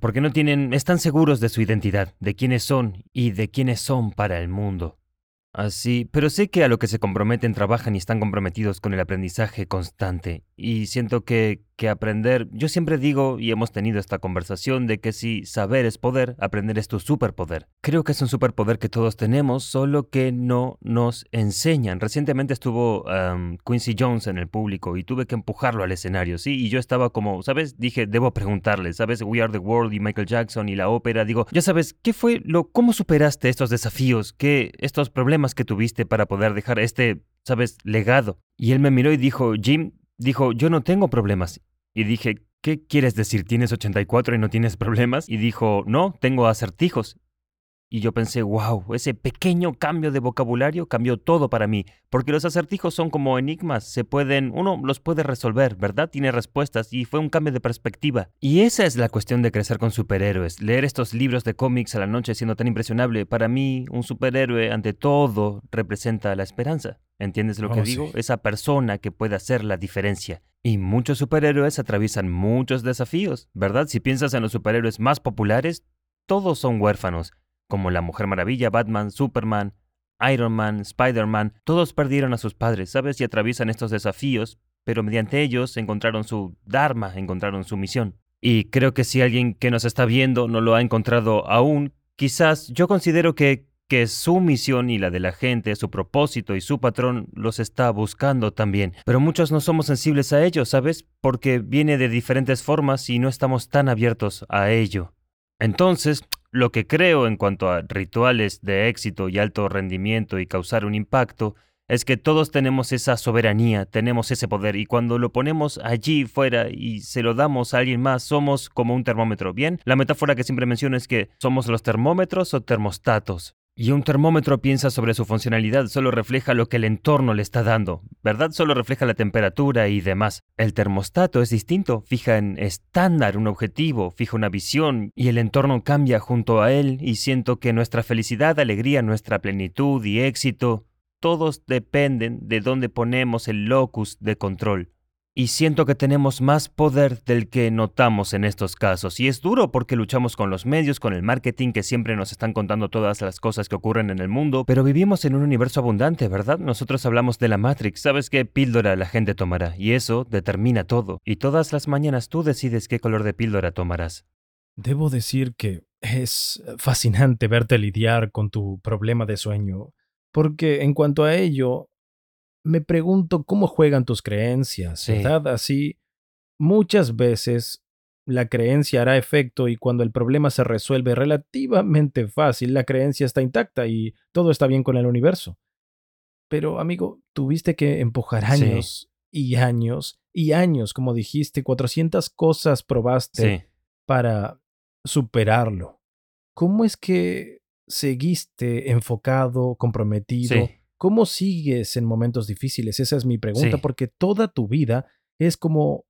porque no tienen, están seguros de su identidad, de quiénes son y de quiénes son para el mundo. Así, pero sé que a lo que se comprometen trabajan y están comprometidos con el aprendizaje constante. Y siento que, que aprender, yo siempre digo, y hemos tenido esta conversación, de que si saber es poder, aprender es tu superpoder. Creo que es un superpoder que todos tenemos, solo que no nos enseñan. Recientemente estuvo Quincy Jones en el público y tuve que empujarlo al escenario, ¿sí? Y yo estaba como, ¿sabes? Dije, debo preguntarle, ¿sabes? We Are the World y Michael Jackson y la ópera. Digo, ya sabes, ¿qué fue lo, cómo superaste estos desafíos? ¿Qué, estos problemas? que tuviste para poder dejar este, sabes, legado. Y él me miró y dijo, Jim, dijo, yo no tengo problemas. Y dije, ¿qué quieres decir? ¿Tienes 84 y no tienes problemas? Y dijo, no, tengo acertijos. Y yo pensé, wow, ese pequeño cambio de vocabulario cambió todo para mí, porque los acertijos son como enigmas, se pueden, uno los puede resolver, ¿verdad? Tiene respuestas y fue un cambio de perspectiva. Y esa es la cuestión de crecer con superhéroes, leer estos libros de cómics a la noche siendo tan impresionable. Para mí, un superhéroe ante todo representa la esperanza. ¿Entiendes lo que oh, digo? Esa persona que puede hacer la diferencia. Y muchos superhéroes atraviesan muchos desafíos, ¿verdad? Si piensas en los superhéroes más populares, todos son huérfanos como la Mujer Maravilla, Batman, Superman, Iron Man, Spider-Man, todos perdieron a sus padres, ¿sabes? Y atraviesan estos desafíos, pero mediante ellos encontraron su Dharma, encontraron su misión. Y creo que si alguien que nos está viendo no lo ha encontrado aún, quizás yo considero que, que su misión y la de la gente, su propósito y su patrón los está buscando también. Pero muchos no somos sensibles a ello, ¿sabes? Porque viene de diferentes formas y no estamos tan abiertos a ello. Entonces, lo que creo en cuanto a rituales de éxito y alto rendimiento y causar un impacto es que todos tenemos esa soberanía, tenemos ese poder y cuando lo ponemos allí fuera y se lo damos a alguien más, somos como un termómetro, ¿bien? La metáfora que siempre menciono es que somos los termómetros o termostatos. Y un termómetro piensa sobre su funcionalidad, solo refleja lo que el entorno le está dando, ¿verdad? Solo refleja la temperatura y demás. El termostato es distinto, fija en estándar un objetivo, fija una visión y el entorno cambia junto a él y siento que nuestra felicidad, alegría, nuestra plenitud y éxito, todos dependen de dónde ponemos el locus de control. Y siento que tenemos más poder del que notamos en estos casos. Y es duro porque luchamos con los medios, con el marketing que siempre nos están contando todas las cosas que ocurren en el mundo, pero vivimos en un universo abundante, ¿verdad? Nosotros hablamos de la Matrix, ¿sabes qué píldora la gente tomará? Y eso determina todo. Y todas las mañanas tú decides qué color de píldora tomarás. Debo decir que es fascinante verte lidiar con tu problema de sueño, porque en cuanto a ello, me pregunto cómo juegan tus creencias, ¿verdad? Así, muchas veces la creencia hará efecto y cuando el problema se resuelve relativamente fácil, la creencia está intacta y todo está bien con el universo. Pero, amigo, tuviste que empujar años y años y años, como dijiste, 400 cosas probaste para superarlo. ¿Cómo es que seguiste enfocado, comprometido? ¿Cómo sigues en momentos difíciles? Esa es mi pregunta, porque toda tu vida es como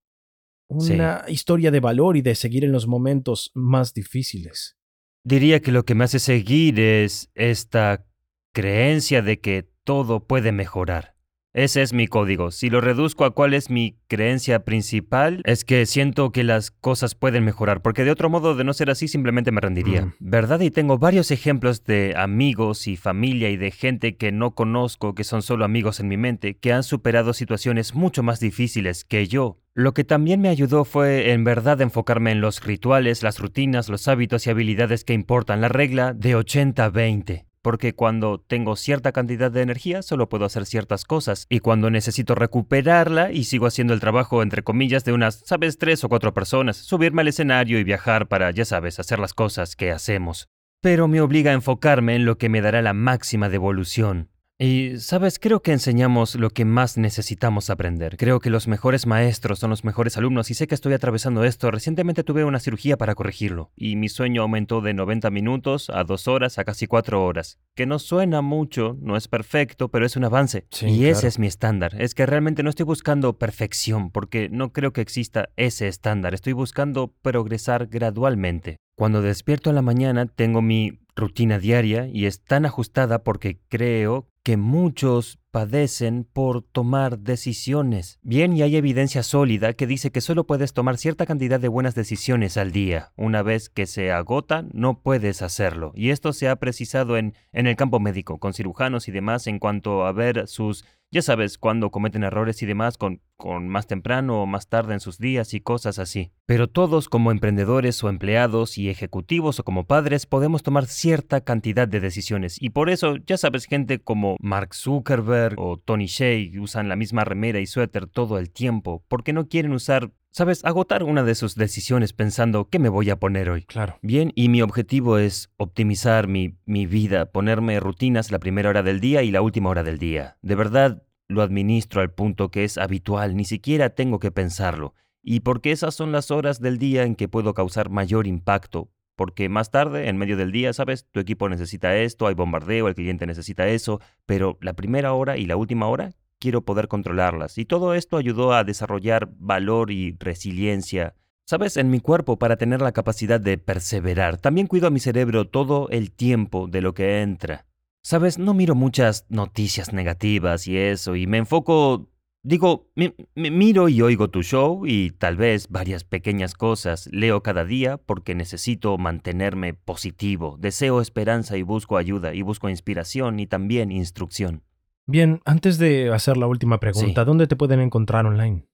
una historia de valor y de seguir en los momentos más difíciles. Diría que lo que me hace seguir es esta creencia de que todo puede mejorar. Ese es mi código. Si lo reduzco a cuál es mi creencia principal, es que siento que las cosas pueden mejorar, porque de otro modo, de no ser así, simplemente me rendiría. Mm. ¿Verdad? Y tengo varios ejemplos de amigos y familia y de gente que no conozco, que son solo amigos en mi mente, que han superado situaciones mucho más difíciles que yo. Lo que también me ayudó fue en verdad enfocarme en los rituales, las rutinas, los hábitos y habilidades que importan, la regla de 80-20 porque cuando tengo cierta cantidad de energía solo puedo hacer ciertas cosas, y cuando necesito recuperarla y sigo haciendo el trabajo entre comillas de unas, sabes, tres o cuatro personas, subirme al escenario y viajar para, ya sabes, hacer las cosas que hacemos. Pero me obliga a enfocarme en lo que me dará la máxima devolución. Y, sabes, creo que enseñamos lo que más necesitamos aprender. Creo que los mejores maestros son los mejores alumnos y sé que estoy atravesando esto. Recientemente tuve una cirugía para corregirlo y mi sueño aumentó de 90 minutos a 2 horas a casi 4 horas. Que no suena mucho, no es perfecto, pero es un avance. Sí, y ese es mi estándar. Es que realmente no estoy buscando perfección porque no creo que exista ese estándar. Estoy buscando progresar gradualmente. Cuando despierto en la mañana tengo mi rutina diaria y es tan ajustada porque creo que muchos padecen por tomar decisiones. Bien, y hay evidencia sólida que dice que solo puedes tomar cierta cantidad de buenas decisiones al día. Una vez que se agota, no puedes hacerlo. Y esto se ha precisado en, en el campo médico, con cirujanos y demás, en cuanto a ver sus, ya sabes, cuando cometen errores y demás, con, con más temprano o más tarde en sus días y cosas así. Pero todos como emprendedores o empleados y ejecutivos o como padres podemos tomar cierta cantidad de decisiones. Y por eso, ya sabes, gente como Mark Zuckerberg o Tony Shea usan la misma remera y suéter todo el tiempo, porque no quieren usar, sabes, agotar una de sus decisiones pensando ¿qué me voy a poner hoy? Claro. Bien, y mi objetivo es optimizar mi, mi vida, ponerme rutinas la primera hora del día y la última hora del día. De verdad, lo administro al punto que es habitual, ni siquiera tengo que pensarlo. Y porque esas son las horas del día en que puedo causar mayor impacto. Porque más tarde, en medio del día, sabes, tu equipo necesita esto, hay bombardeo, el cliente necesita eso, pero la primera hora y la última hora quiero poder controlarlas. Y todo esto ayudó a desarrollar valor y resiliencia Sabes, en mi cuerpo para tener la capacidad de perseverar. También cuido a mi cerebro todo el tiempo de lo que entra. Sabes, no miro muchas noticias negativas y eso, y me enfoco... Digo, mi- mi- miro y oigo tu show y tal vez varias pequeñas cosas. Leo cada día porque necesito mantenerme positivo. Deseo esperanza y busco ayuda y busco inspiración y también instrucción. Bien, antes de hacer la última pregunta, Sí. ¿dónde te pueden encontrar online?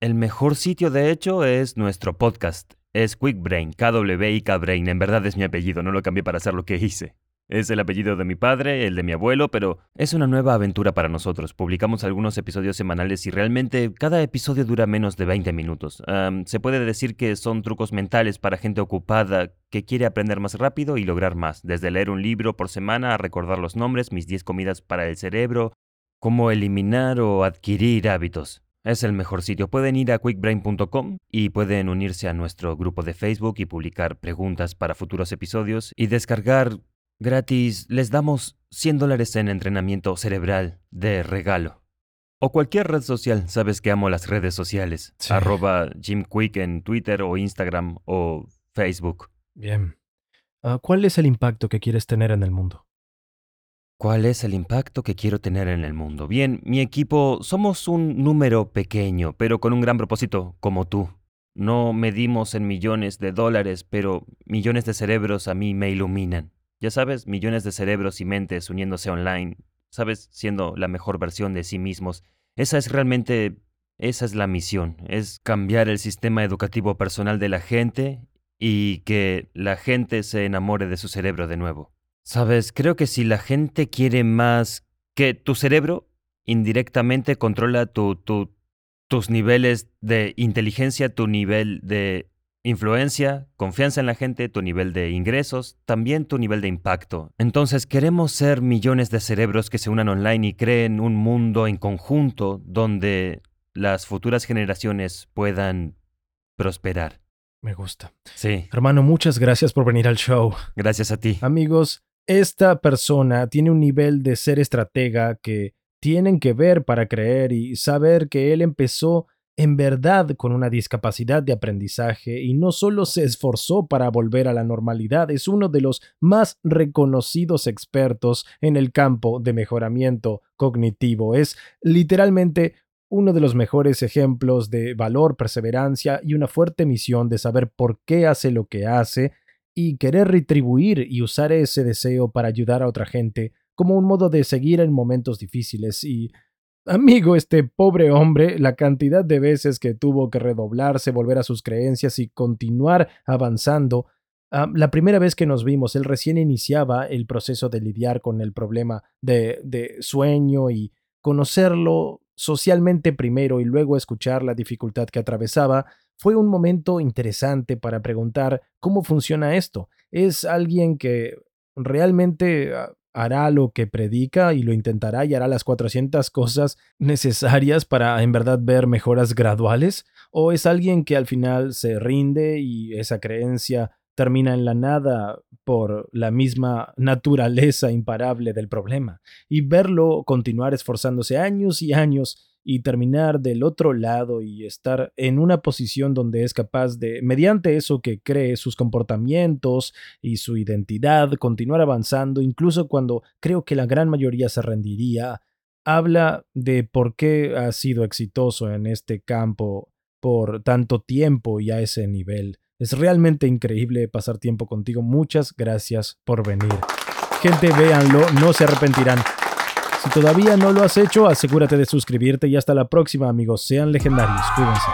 El mejor sitio, de hecho, es nuestro podcast. Es QuickBrain, K-W-I-K Brain. En verdad es mi apellido, no lo cambié para hacer lo que hice. Es el apellido de mi padre, el de mi abuelo, pero es una nueva aventura para nosotros. Publicamos algunos episodios semanales y realmente cada episodio dura menos de 20 minutos. Se puede decir que son trucos mentales para gente ocupada que quiere aprender más rápido y lograr más. Desde leer un libro por semana a recordar los nombres, mis 10 comidas para el cerebro, cómo eliminar o adquirir hábitos. Es el mejor sitio. Pueden ir a quickbrain.com y pueden unirse a nuestro grupo de Facebook y publicar preguntas para futuros episodios y descargar gratis. Les damos 100 dólares en entrenamiento cerebral de regalo. O cualquier red social. Sabes que amo las redes sociales. Sí. Arroba Jim Quick en Twitter o Instagram o Facebook. Bien. Ah, ¿Cuál es el impacto que quieres tener en el mundo? ¿Cuál es el impacto que quiero tener en el mundo? Bien, mi equipo somos un número pequeño, pero con un gran propósito, como tú. No medimos en millones de dólares, pero millones de cerebros a mí me iluminan. Ya sabes, millones de cerebros y mentes uniéndose online, sabes, siendo la mejor versión de sí mismos. Esa es realmente, esa es la misión, es cambiar el sistema educativo personal de la gente y que la gente se enamore de su cerebro de nuevo. Sabes, creo que si la gente quiere más que tu cerebro, indirectamente controla tu, tu- tus niveles de inteligencia, tu nivel de influencia, confianza en la gente, tu nivel de ingresos, también tu nivel de impacto. Entonces queremos ser millones de cerebros que se unan online y creen un mundo en conjunto donde las futuras generaciones puedan prosperar. Me gusta. Sí, Hermano, muchas gracias por venir al show. gracias a ti. Amigos, esta persona tiene un nivel de ser estratega que tienen que ver para creer y saber que él empezó en verdad con una discapacidad de aprendizaje y no solo se esforzó para volver a la normalidad, es uno de los más reconocidos expertos en el campo de mejoramiento cognitivo. Es literalmente uno de los mejores ejemplos de valor, perseverancia y una fuerte misión de saber por qué hace lo que hace y querer retribuir y usar ese deseo para ayudar a otra gente como un modo de seguir en momentos difíciles y Amigo, este pobre hombre, la cantidad de veces que tuvo que redoblarse, volver a sus creencias y continuar avanzando. Ah, la primera vez que nos vimos, él recién iniciaba el proceso de lidiar con el problema de, de sueño y conocerlo socialmente primero y luego escuchar la dificultad que atravesaba, fue un momento interesante para preguntar cómo funciona esto. ¿Es alguien que realmente ah, hará lo que predica y lo intentará y hará las 400 cosas necesarias para en verdad ver mejoras graduales? ¿O es alguien que al final se rinde y esa creencia termina en la nada por la misma naturaleza imparable del problema? Y verlo continuar esforzándose años y años y terminar del otro lado y estar en una posición donde es capaz de, mediante eso que cree, sus comportamientos y su identidad, continuar avanzando, incluso cuando creo que la gran mayoría se rendiría, habla de por qué ha sido exitoso en este campo por tanto tiempo y a ese nivel. Es realmente increíble pasar tiempo contigo. Muchas gracias por venir. Gente, véanlo, no se arrepentirán. Si todavía no lo has hecho, asegúrate de suscribirte y hasta la próxima amigos. Sean legendarios. Cuídense.